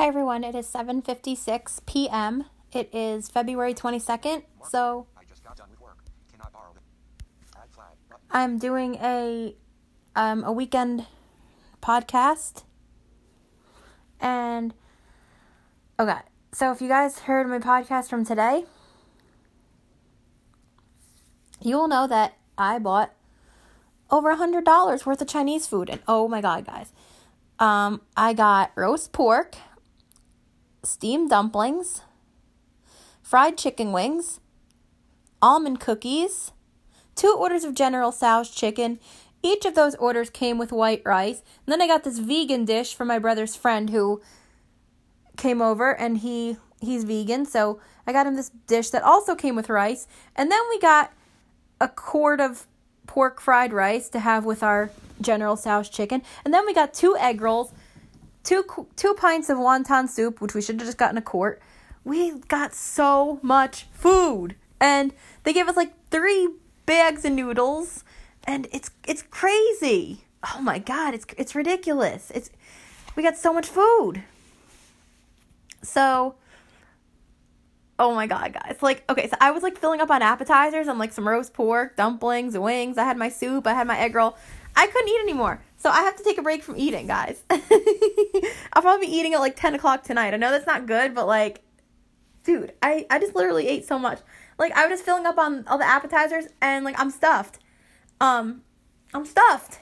Hi everyone, it is 7:56 p.m. It is February 22nd. So? I'm doing a um a weekend podcast. And okay. So if you guys heard my podcast from today, you will know that I bought over a hundred dollars worth of Chinese food, and oh my god, guys, um, I got roast pork, steamed dumplings, fried chicken wings, almond cookies, two orders of General Tso's chicken. Each of those orders came with white rice. And then I got this vegan dish from my brother's friend who came over and he he's vegan, so I got him this dish that also came with rice. And then we got a quart of pork fried rice to have with our General Tso's chicken. And then we got two egg rolls, two two pints of wonton soup, which we should have just gotten a quart. We got so much food. And they gave us like 3 bags of noodles and it's it's crazy. Oh my god, it's it's ridiculous. It's we got so much food. So Oh my god, guys. Like, okay, so I was like filling up on appetizers and like some roast pork, dumplings, wings. I had my soup, I had my egg roll. I couldn't eat anymore. So I have to take a break from eating, guys. I'll probably be eating at like 10 o'clock tonight. I know that's not good, but like, dude, I, I just literally ate so much. Like, I was just filling up on all the appetizers and like, I'm stuffed. Um, I'm stuffed.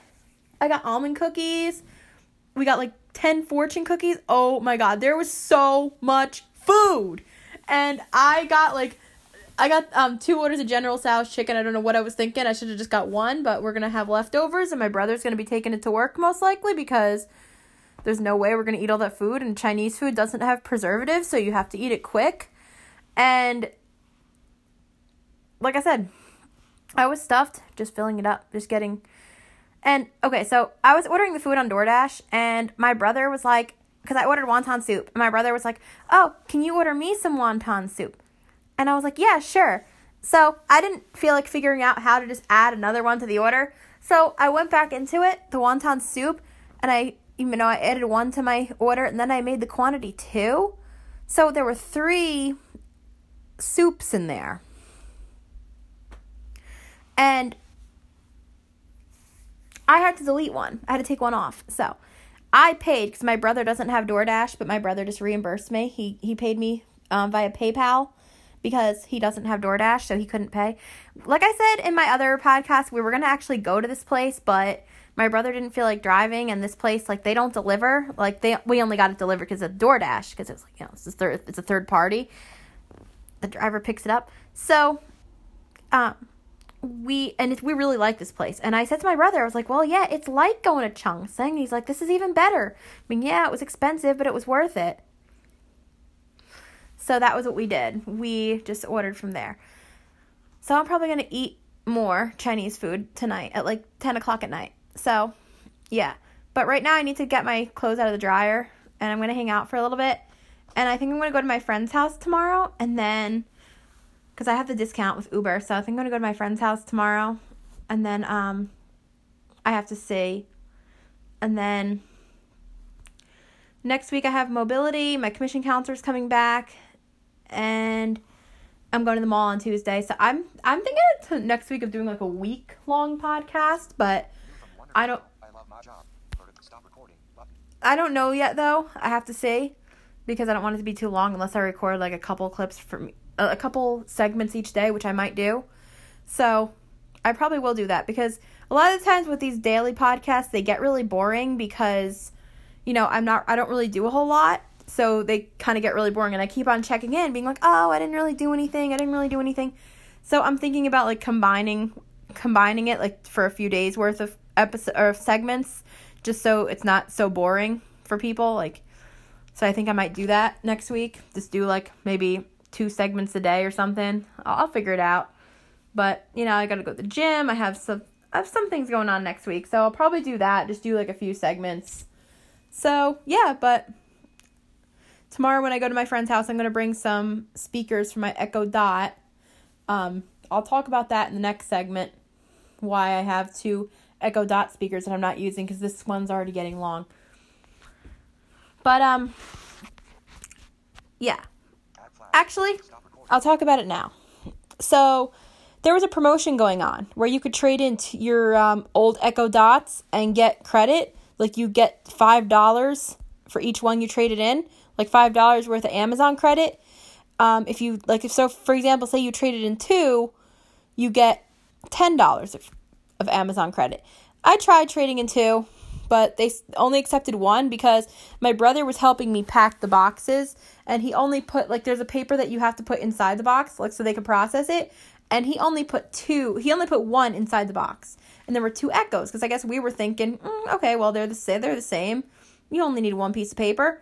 I got almond cookies. We got like 10 fortune cookies. Oh my god, there was so much food and I got like I got um two orders of General Tso's chicken. I don't know what I was thinking. I should have just got one, but we're gonna have leftovers, and my brother's gonna be taking it to work most likely because there's no way we're gonna eat all that food. And Chinese food doesn't have preservatives, so you have to eat it quick. And like I said, I was stuffed, just filling it up, just getting. And okay, so I was ordering the food on DoorDash, and my brother was like, because I ordered wonton soup. And my brother was like, Oh, can you order me some wonton soup? And I was like, Yeah, sure. So I didn't feel like figuring out how to just add another one to the order. So I went back into it, the wonton soup, and I, even though I added one to my order, and then I made the quantity two. So there were three soups in there. And I had to delete one. I had to take one off. So I paid because my brother doesn't have DoorDash, but my brother just reimbursed me. He he paid me um, via PayPal because he doesn't have DoorDash, so he couldn't pay. Like I said in my other podcast, we were gonna actually go to this place, but my brother didn't feel like driving, and this place like they don't deliver. Like they we only got it delivered because of DoorDash because it's like you know it's a third it's a third party. The driver picks it up, so um we and it, we really like this place. And I said to my brother, I was like, "Well, yeah, it's like going to Chongseng." He's like, "This is even better." I mean, yeah, it was expensive, but it was worth it. So that was what we did. We just ordered from there. So I'm probably gonna eat more Chinese food tonight at like ten o'clock at night. So, yeah. But right now I need to get my clothes out of the dryer, and I'm gonna hang out for a little bit. And I think I'm gonna go to my friend's house tomorrow, and then because I have the discount with Uber. So I think I'm gonna go to my friend's house tomorrow, and then um, I have to see, and then next week I have mobility. My commission counselor's coming back, and I'm going to the mall on Tuesday. So I'm I'm thinking next week of doing like a week long podcast, but I don't I don't know yet though. I have to see because I don't want it to be too long unless I record like a couple clips from a couple segments each day, which I might do. So, I probably will do that because a lot of the times with these daily podcasts, they get really boring because you know, I'm not I don't really do a whole lot. So they kind of get really boring and I keep on checking in being like, "Oh, I didn't really do anything. I didn't really do anything." So I'm thinking about like combining combining it like for a few days worth of episode or segments just so it's not so boring for people like so I think I might do that next week. Just do like maybe two segments a day or something. I'll, I'll figure it out. But you know, I gotta go to the gym. I have some I have some things going on next week, so I'll probably do that. Just do like a few segments. So yeah, but tomorrow when I go to my friend's house, I'm gonna bring some speakers for my Echo Dot. Um, I'll talk about that in the next segment. Why I have two Echo Dot speakers that I'm not using because this one's already getting long. But um Yeah. Actually, I'll talk about it now. So, there was a promotion going on where you could trade in your um, old Echo Dots and get credit. Like, you get $5 for each one you traded in, like $5 worth of Amazon credit. Um, if you, like, if so, for example, say you traded in two, you get $10 of, of Amazon credit. I tried trading in two, but they only accepted one because my brother was helping me pack the boxes and he only put like there's a paper that you have to put inside the box like so they could process it and he only put two he only put one inside the box and there were two echoes because i guess we were thinking mm, okay well they're the they're the same you only need one piece of paper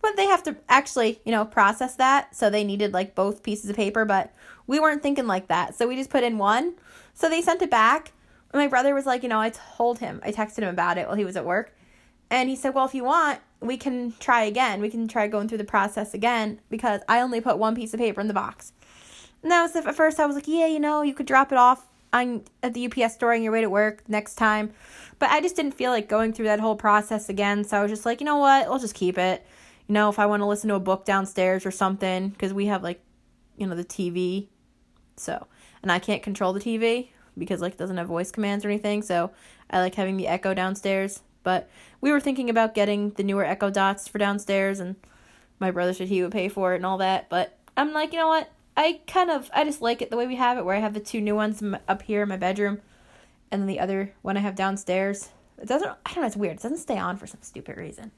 but they have to actually you know process that. So they needed like both pieces of paper but we weren't thinking like that. So we just put in one. So they sent it back. And my brother was like you know i told him i texted him about it while he was at work. And he said well if you want we can try again. We can try going through the process again because i only put one piece of paper in the box. And that was at first i was like yeah you know you could drop it off on at the ups store on your way to work next time. But i just didn't feel like going through that whole process again. So i was just like you know what? I'll just keep it you know if i want to listen to a book downstairs or something because we have like you know the tv so and i can't control the tv because like it doesn't have voice commands or anything so i like having the echo downstairs but we were thinking about getting the newer echo dots for downstairs and my brother said he would pay for it and all that but i'm like you know what? I kind of i just like it the way we have it where i have the two new ones up here in my bedroom and then the other one i have downstairs. It doesn't i don't know it's weird it doesn't stay on for some stupid reason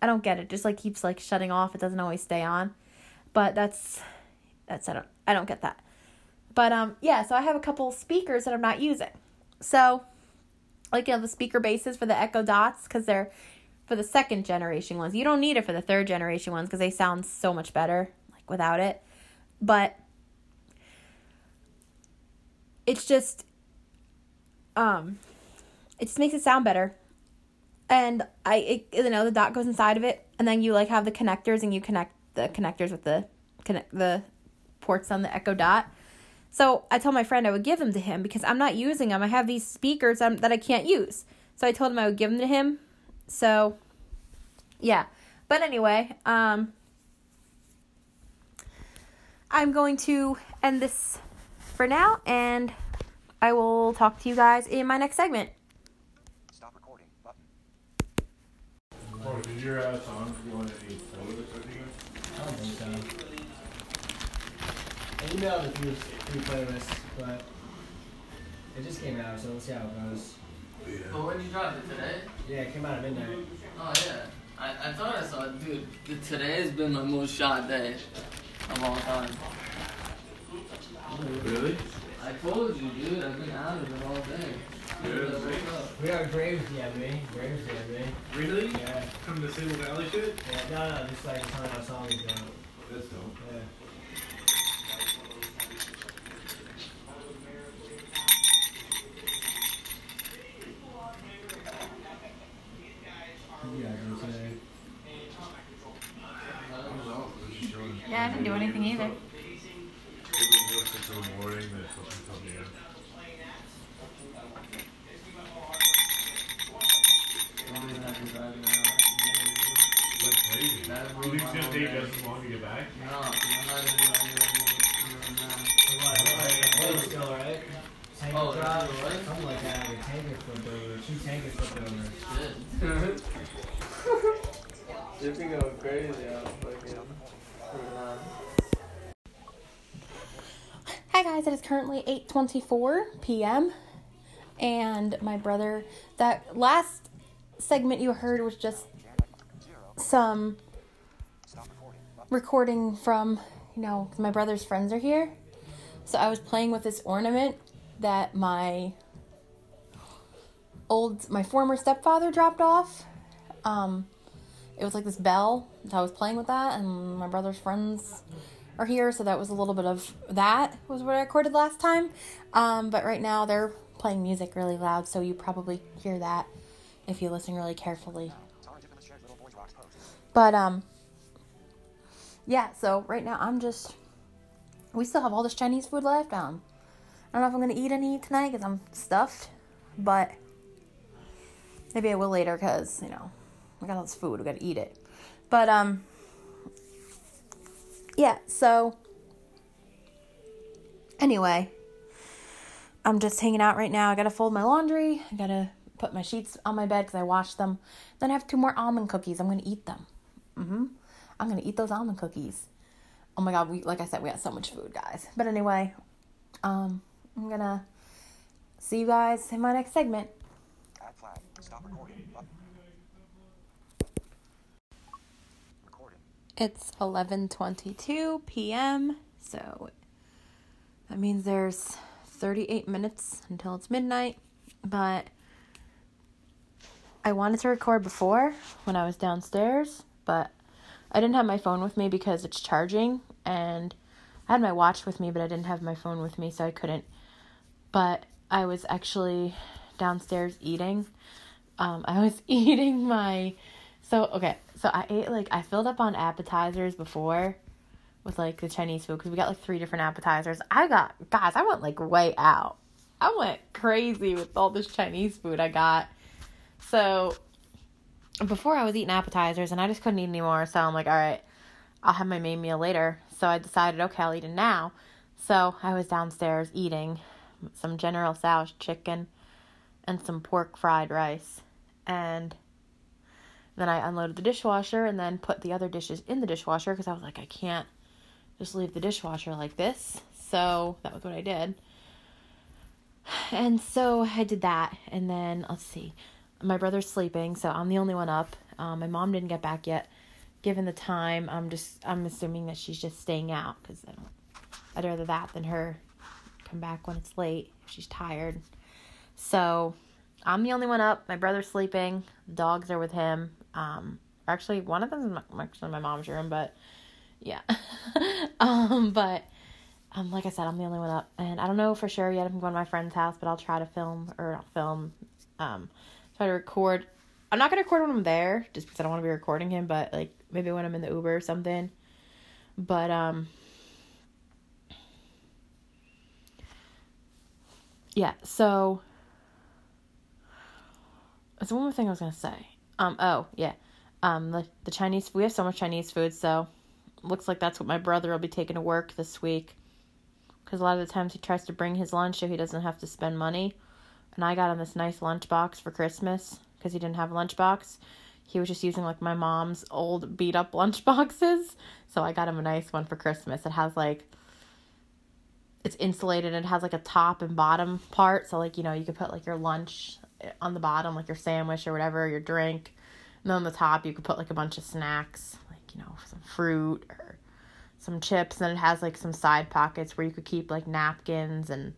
i don't get it. just like keeps like shutting off. It doesn't always stay on. But that's that's i don't i don't get that. But um yeah so i have a couple speakers that i'm not using. So like you know the speaker bases for the echo dots because they're for the second generation ones. You don't need it for the third generation ones because they sound so much better like without it. But it's just um it just makes it sound better and i it, you know the dot goes inside of it and then you like have the connectors and you connect the connectors with the connect the ports on the echo dot so I told my friend I would give them to him because I'm not using them. I have these speakers um, that I can't use. So I told him I would give them to him. So yeah. But anyway, um I'm going to end this for now and I will talk to you guys in my next segment. Stop recording. Button. Or did your song go on any photos or anything? I don't think so. I emailed a few, few playlists, but it just came out, so we'll see how it goes. But when did you dropped it today? Yeah, it came out at midnight. Oh yeah. I, I thought I saw it, dude. The, today has been my most shot day of all time. Really? I told you, dude. I've been out of it all day. Yeah, Dude, I it's woke up. We got Graves DM'd. Graves DM'd. Really? Yeah. From the Sable Valley shit? Yeah, no, no, just like telling how songs go. That's dope. Yeah. Yeah, go today. Yeah, I didn't do anything either. Currently 8:24 p.m. and my brother that last segment you heard was just some recording. From, you know, my brother's friends are here. So I was playing with this ornament that my old my former stepfather dropped off. Um it was like this bell. So I was playing with that and my brother's friends are here, so that was a little bit of that was what I recorded last time. Um but right now they're playing music really loud, so you probably hear that if you listen really carefully. But um yeah, so right now I'm just we still have all this Chinese food left. Um I don't know if I'm gonna eat any tonight because I'm stuffed, but maybe I will later because you know we got all this food, we gotta eat it. But um yeah, so anyway, I'm just hanging out right now. I gotta fold my laundry. I gotta put my sheets on my bed because I washed them. Then I have two more almond cookies. I'm gonna eat them. Mm-hmm. I'm gonna eat those almond cookies. Oh my god, we like I said, we got so much food, guys. But anyway, um, I'm gonna see you guys in my next segment. Stop recording. Button. Recording. It's 11:22 p.m. So that means there's 38 minutes until it's midnight, but I wanted to record before when I was downstairs, but I didn't have my phone with me because it's charging and I had my watch with me, but I didn't have my phone with me, so I couldn't. But I was actually downstairs eating. Um, I was eating my so okay, so I ate like I filled up on appetizers before with like the Chinese food because we got like three different appetizers. I got guys, I went like way out. I went crazy with all this Chinese food I got. So before I was eating appetizers and I just couldn't eat anymore. So I'm like, all right, I'll have my main meal later. So I decided, okay, I'll eat it now. So I was downstairs eating some General Tso's chicken and some pork fried rice. And then I unloaded the dishwasher and then put the other dishes in the dishwasher because I was like, I can't just leave the dishwasher like this. So that was what I did. And so I did that. And then, let's see, my brother's sleeping, so I'm the only one up. Um, my mom didn't get back yet. Given the time, I'm just, I'm assuming that she's just staying out because I'd rather that than her come back when it's late if she's tired. So I'm the only one up. My brother's sleeping. The dogs are with him. Um, actually, one of them is my, actually in my mom's room, but yeah. um, but um, like I said, I'm the only one up, and I don't know for sure yet if I'm going to my friend's house, but I'll try to film or not film. Um, try to record. I'm not gonna record when I'm there, just because I don't want to be recording him, but like maybe when I'm in the Uber or something. But um. Yeah, so there's one more thing I was gonna say. Um. Oh yeah. Um. The the Chinese. We have so much Chinese food, so looks like that's what my brother will be taking to work this week. Because a lot of the times he tries to bring his lunch so he doesn't have to spend money. And I got him this nice lunchbox for Christmas because he didn't have a lunchbox. He was just using like my mom's old beat up lunchboxes. So I got him a nice one for Christmas. It has like it's insulated and it has like a top and bottom part. So like, you know, you could put like your lunch on the bottom, like your sandwich or whatever, your drink. And then on the top you could put like a bunch of snacks, like, you know, some fruit or some chips. And then it has like some side pockets where you could keep like napkins and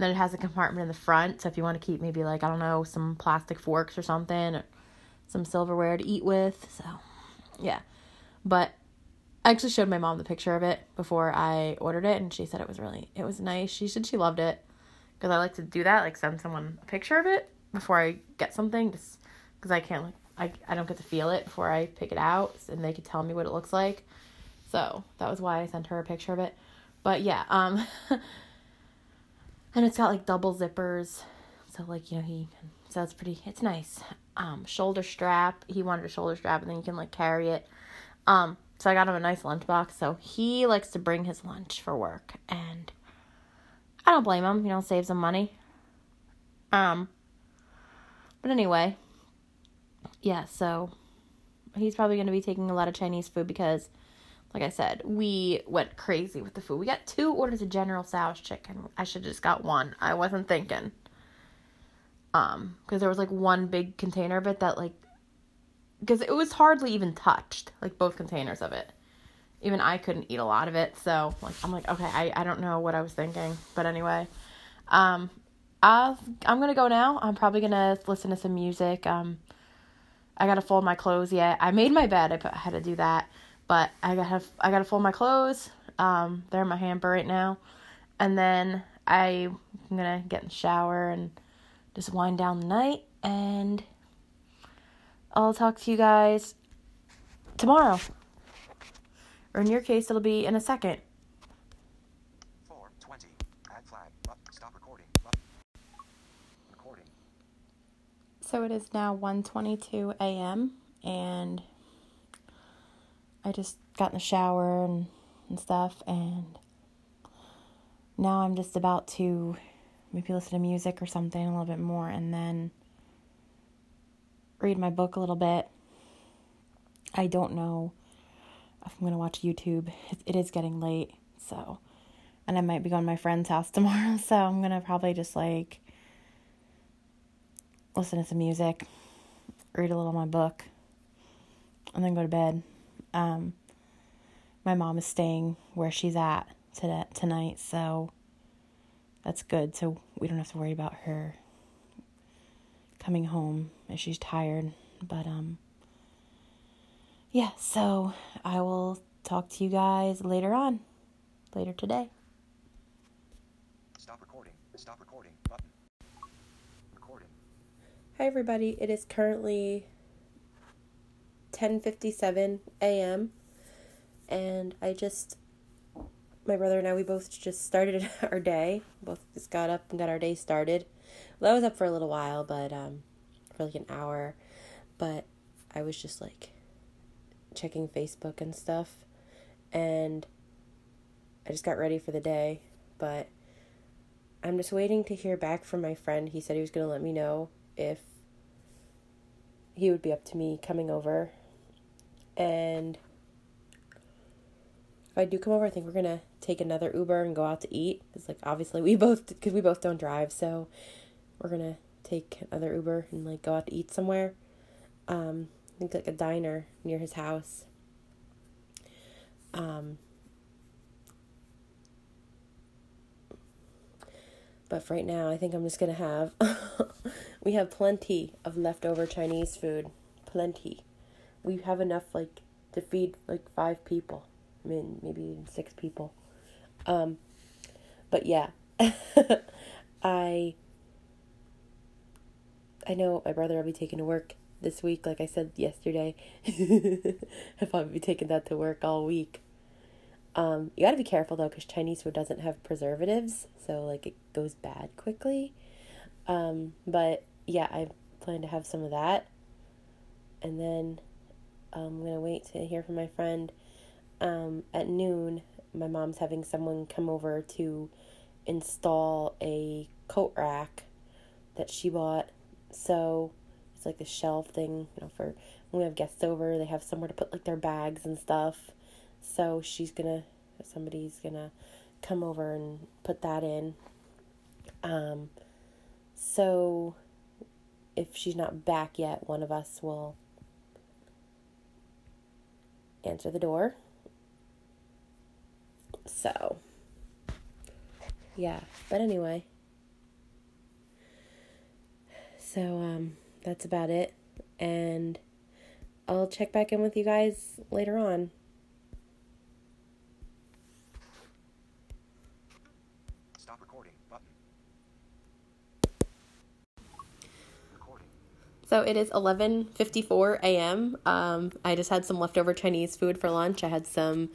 and then it has a compartment in the front, so if you want to keep maybe like I don't know some plastic forks or something, or some silverware to eat with. So, yeah. But I actually showed my mom the picture of it before I ordered it, and she said it was really it was nice. She said she loved it because I like to do that, like send someone a picture of it before I get something, just because I can't like I I don't get to feel it before I pick it out, and they could tell me what it looks like. So that was why I sent her a picture of it. But yeah, um. and it's got like double zippers so like you know he so it's pretty it's nice um shoulder strap he wanted a shoulder strap and then you can like carry it um so i got him a nice lunchbox so he likes to bring his lunch for work and i don't blame him you know save some money um but anyway yeah so he's probably going to be taking a lot of chinese food because like I said, we went crazy with the food. We got two orders of General Tso's chicken. I should have just got one. I wasn't thinking. Um, because there was like one big container of it that like, because it was hardly even touched, like both containers of it. Even I couldn't eat a lot of it, so like I'm like okay, I I don't know what I was thinking, but anyway, um, I'll I'm gonna go now. I'm probably gonna listen to some music. Um, I gotta fold my clothes yet. I made my bed. I, put, I had to do that but I gotta I gotta fold my clothes. Um, they're in my hamper right now, and then I'm gonna get in the shower and just wind down the night. And I'll talk to you guys tomorrow, or in your case, it'll be in a second. 420. Add flag. Button. Stop recording. Button. Recording. So it is now 1:22 a.m. and I just got in the shower and and stuff. And now I'm just about to maybe listen to music or something a little bit more and then read my book a little bit. I don't know if I'm going to watch YouTube. It, is getting late, so. And I might be going to my friend's house tomorrow, so I'm going to probably just like listen to some music, read a little of my book, and then go to bed. Um, my mom is staying where she's at today, tonight, so that's good. So we don't have to worry about her coming home if she's tired. But um yeah, so I will talk to you guys later on. Later today. Stop recording. Stop recording. Button. Recording. Hi everybody. It is currently 10:57 a.m. and I just my brother and I we both just started our day. Both just got up and got our day started. Well, I was up for a little while, but um for like an hour, but I was just like checking Facebook and stuff and I just got ready for the day, but I'm just waiting to hear back from my friend. He said he was going to let me know if he would be up to me coming over. And if I do come over, I think we're going to take another Uber and go out to eat. It's like obviously we both cuz we both don't drive, so we're going to take another Uber and like go out to eat somewhere. Um think like a diner near his house. Um But for right now, I think I'm just gonna have. we have plenty of leftover Chinese food, plenty. We have enough like to feed like five people. I mean, maybe even six people. Um, but yeah, I. I know my brother will be taking to work this week, like I said yesterday. I'll probably be taking that to work all week. Um, you got to be careful though, because Chinese food doesn't have preservatives, so like it goes bad quickly. Um, but yeah, I plan to have some of that, and then um, I'm gonna wait to hear from my friend. Um, at noon, my mom's having someone come over to install a coat rack that she bought. So it's like the shelf thing, you know, for when we have guests over, they have somewhere to put like their bags and stuff. So she's gonna, somebody's gonna come over and put that in. Um, so if she's not back yet, one of us will answer the door. So, yeah, but anyway. So, um, that's about it. And I'll check back in with you guys later on. Stop recording. Button. Recording. So it is 11:54 a.m. Um, I just had some leftover Chinese food for lunch. I had some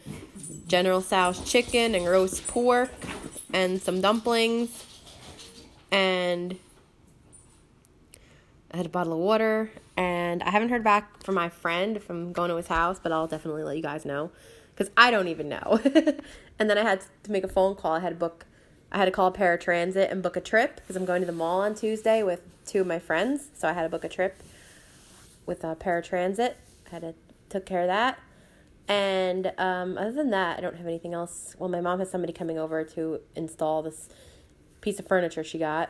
General Tso's chicken and roast pork and some dumplings and I had a bottle of water and I haven't heard back from my friend from going to his house, but I'll definitely let you guys know cuz I don't even know. and then I had to make a phone call. I had to book I had to call paratransit and book a trip because I'm going to the mall on Tuesday with two of my friends. So I had to book a trip with a paratransit. I had to took care of that. And um, other than that, I don't have anything else. Well, my mom has somebody coming over to install this piece of furniture she got,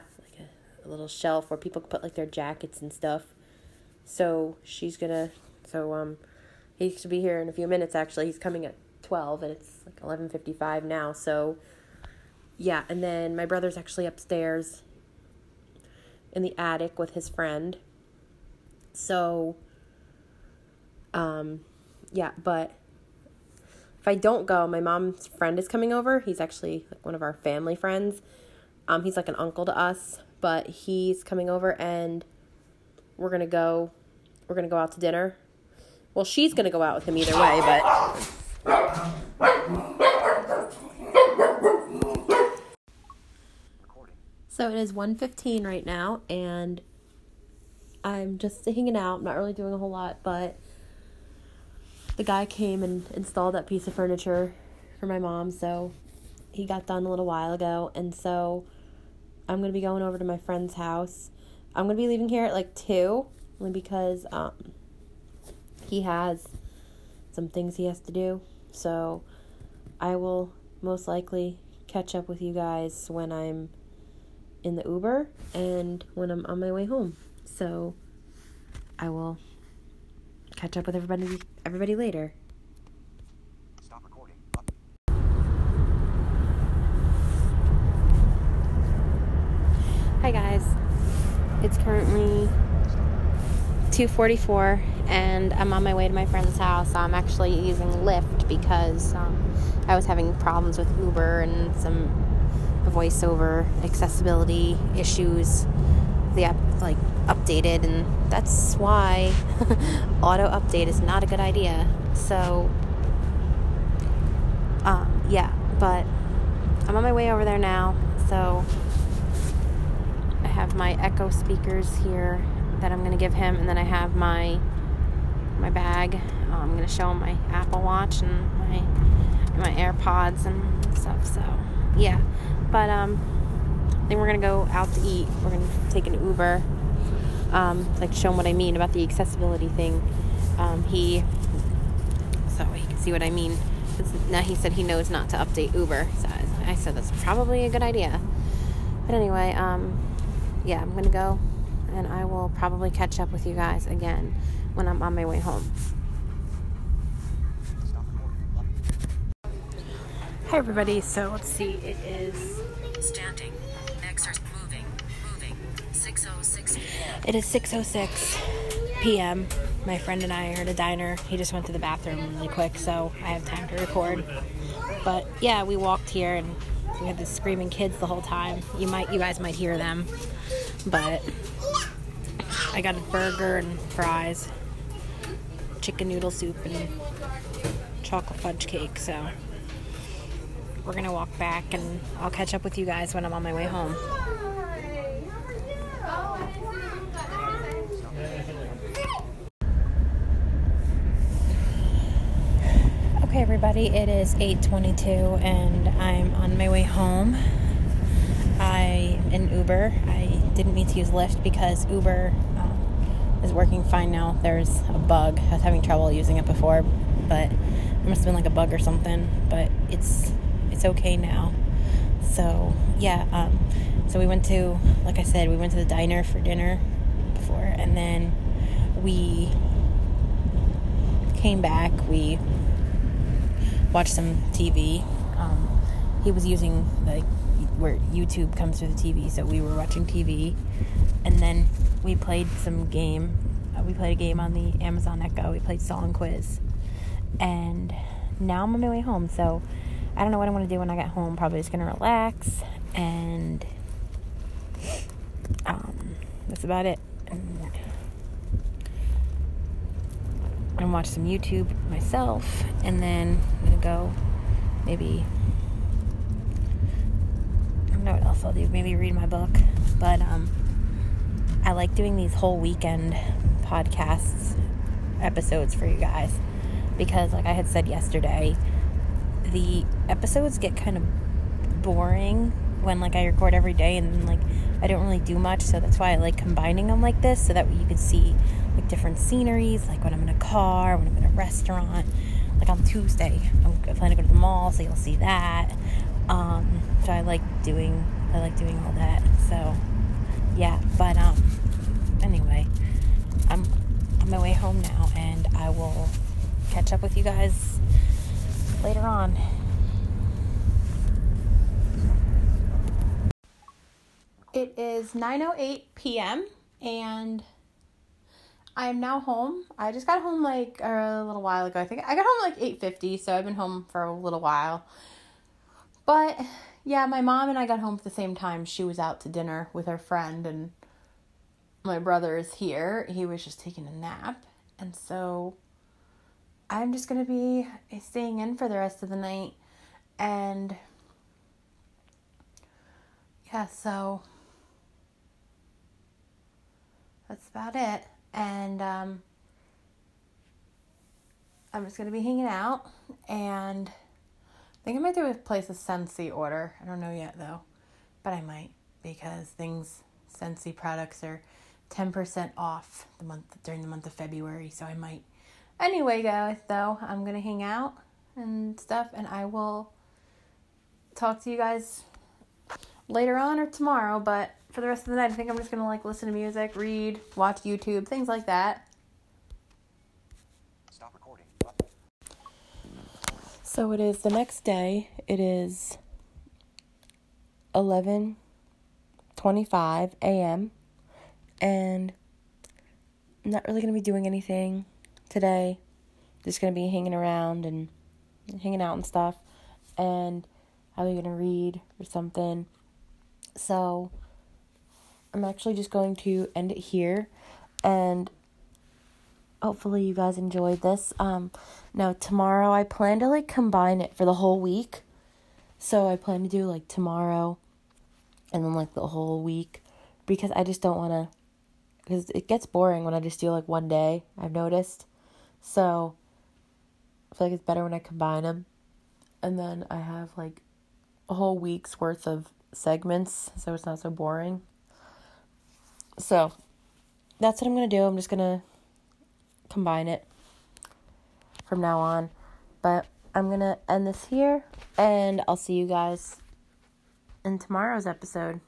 a, little shelf where people put like their jackets and stuff. So she's gonna. So um, he should be here in a few minutes. Actually, he's coming at twelve, and it's like eleven fifty-five now. So yeah, and then my brother's actually upstairs in the attic with his friend. So um yeah, but if I don't go, my mom's friend is coming over. He's actually like one of our family friends. Um he's like an uncle to us, but he's coming over and we're to go we're to go out to dinner. Well, she's to go out with him either way, but So it is 1:15 right now and I'm just hanging out, i'm not really doing a whole lot, but the guy came and installed that piece of furniture for my mom, so he got done a little while ago, and so I'm gonna be going over to my friend's house. I'm gonna be leaving here at like two, only because um he has some things he has to do. So I will most likely catch up with you guys when I'm in the Uber and when I'm on my way home. So I will catch up with everybody everybody later. Stop recording. Button. Hi guys. It's currently 2:44 and I'm on my way to my friend's house. I'm actually using Lyft because um, I was having problems with Uber and some voiceover accessibility issues. The app like updated and that's why auto update is not a good idea. So um, yeah, but I'm on my way over there now. So have my Echo speakers here that I'm gonna give him, and then I have my my bag. Uh, I'm gonna show him my Apple Watch and my my AirPods and stuff. So yeah, but um, then we're gonna go out to eat. We're gonna take an Uber. Um, like show him what I mean about the accessibility thing. Um, he so he can see what I mean. Now he said he knows not to update Uber. So I said that's probably a good idea. But anyway, um, yeah, I'm gonna go, and I will probably catch up with you guys again when I'm on my way home. Hi everybody. So let's see. It is Standing. Are moving. Moving. 606. it is 6:06 p.m. My friend and I are at a diner. He just went to the bathroom really quick, so I have time to record. But yeah, we walked here and we had the screaming kids the whole time. You might, you guys might hear them, but I got a burger and fries, chicken noodle soup, and chocolate fudge cake. So we're gonna walk back, and I'll catch up with you guys when I'm on my way home. Okay, everybody, it is 8:22 and I'm on my way home. I am in Uber. I didn't mean to use Lyft because Uber um, is working fine now. There's a bug. I was having trouble using it before, but it must have been like a bug or something. But it's it's okay now. So yeah, um, so we went to, like I said, we went to the diner for dinner before, and then we came back. We watched some TV. Um, he was using like where YouTube comes through the TV, so we were watching TV, and then we played some game. Uh, we played a game on the Amazon Echo. We played Song Quiz, and now I'm on my way home. So I don't know what I want to do when I get home. Probably just gonna relax, and um, that's about it. And, and watch some YouTube myself, and then I'm gonna go maybe I don't know what else I'll do. Maybe read my book, but um, I like doing these whole weekend podcasts episodes for you guys because, like I had said yesterday, the episodes get kind of boring when like I record every day and like I don't really do much so that's why I like combining them like this so that you can see like different sceneries like when I'm in a car when I'm in a restaurant like on Tuesday I'm planning to go to the mall so you'll see that um so I like doing I like doing all that so yeah but um anyway I'm on my way home now and I will catch up with you guys later on It is 9:08 p.m. and I am now home. I just got home like a little while ago. I think I got home like 8:50, so I've been home for a little while. But yeah, my mom and I got home at the same time. She was out to dinner with her friend and my brother is here. He was just taking a nap. And so I'm just going to be staying in for the rest of the night and yeah, so that's about it. And um, I'm just gonna be hanging out, and I think I might do a place a Scentsy order. I don't know yet though, but I might because things Scentsy products are ten percent off the month during the month of February. So I might. Anyway, guys, though I'm gonna hang out and stuff, and I will talk to you guys later on or tomorrow. But for the rest of the night, I think I'm just gonna like listen to music, read, watch YouTube, things like that. Stop recording. So it is the next day. It is 11:25 a.m. and I'm not really going to be doing anything today. Just going to be hanging around and hanging out and stuff and probably going to read or something. So I'm actually just going to end it here and hopefully you guys enjoyed this. Um now tomorrow I plan to like combine it for the whole week. So I plan to do like tomorrow and then like the whole week because I just don't want to cuz it gets boring when I just do like one day. I've noticed. So I feel like it's better when I combine them. And then I have like a whole week's worth of segments so it's not so boring. So that's what I'm going to do. I'm just going to combine it from now on. But I'm going to end this here and I'll see you guys in tomorrow's episode.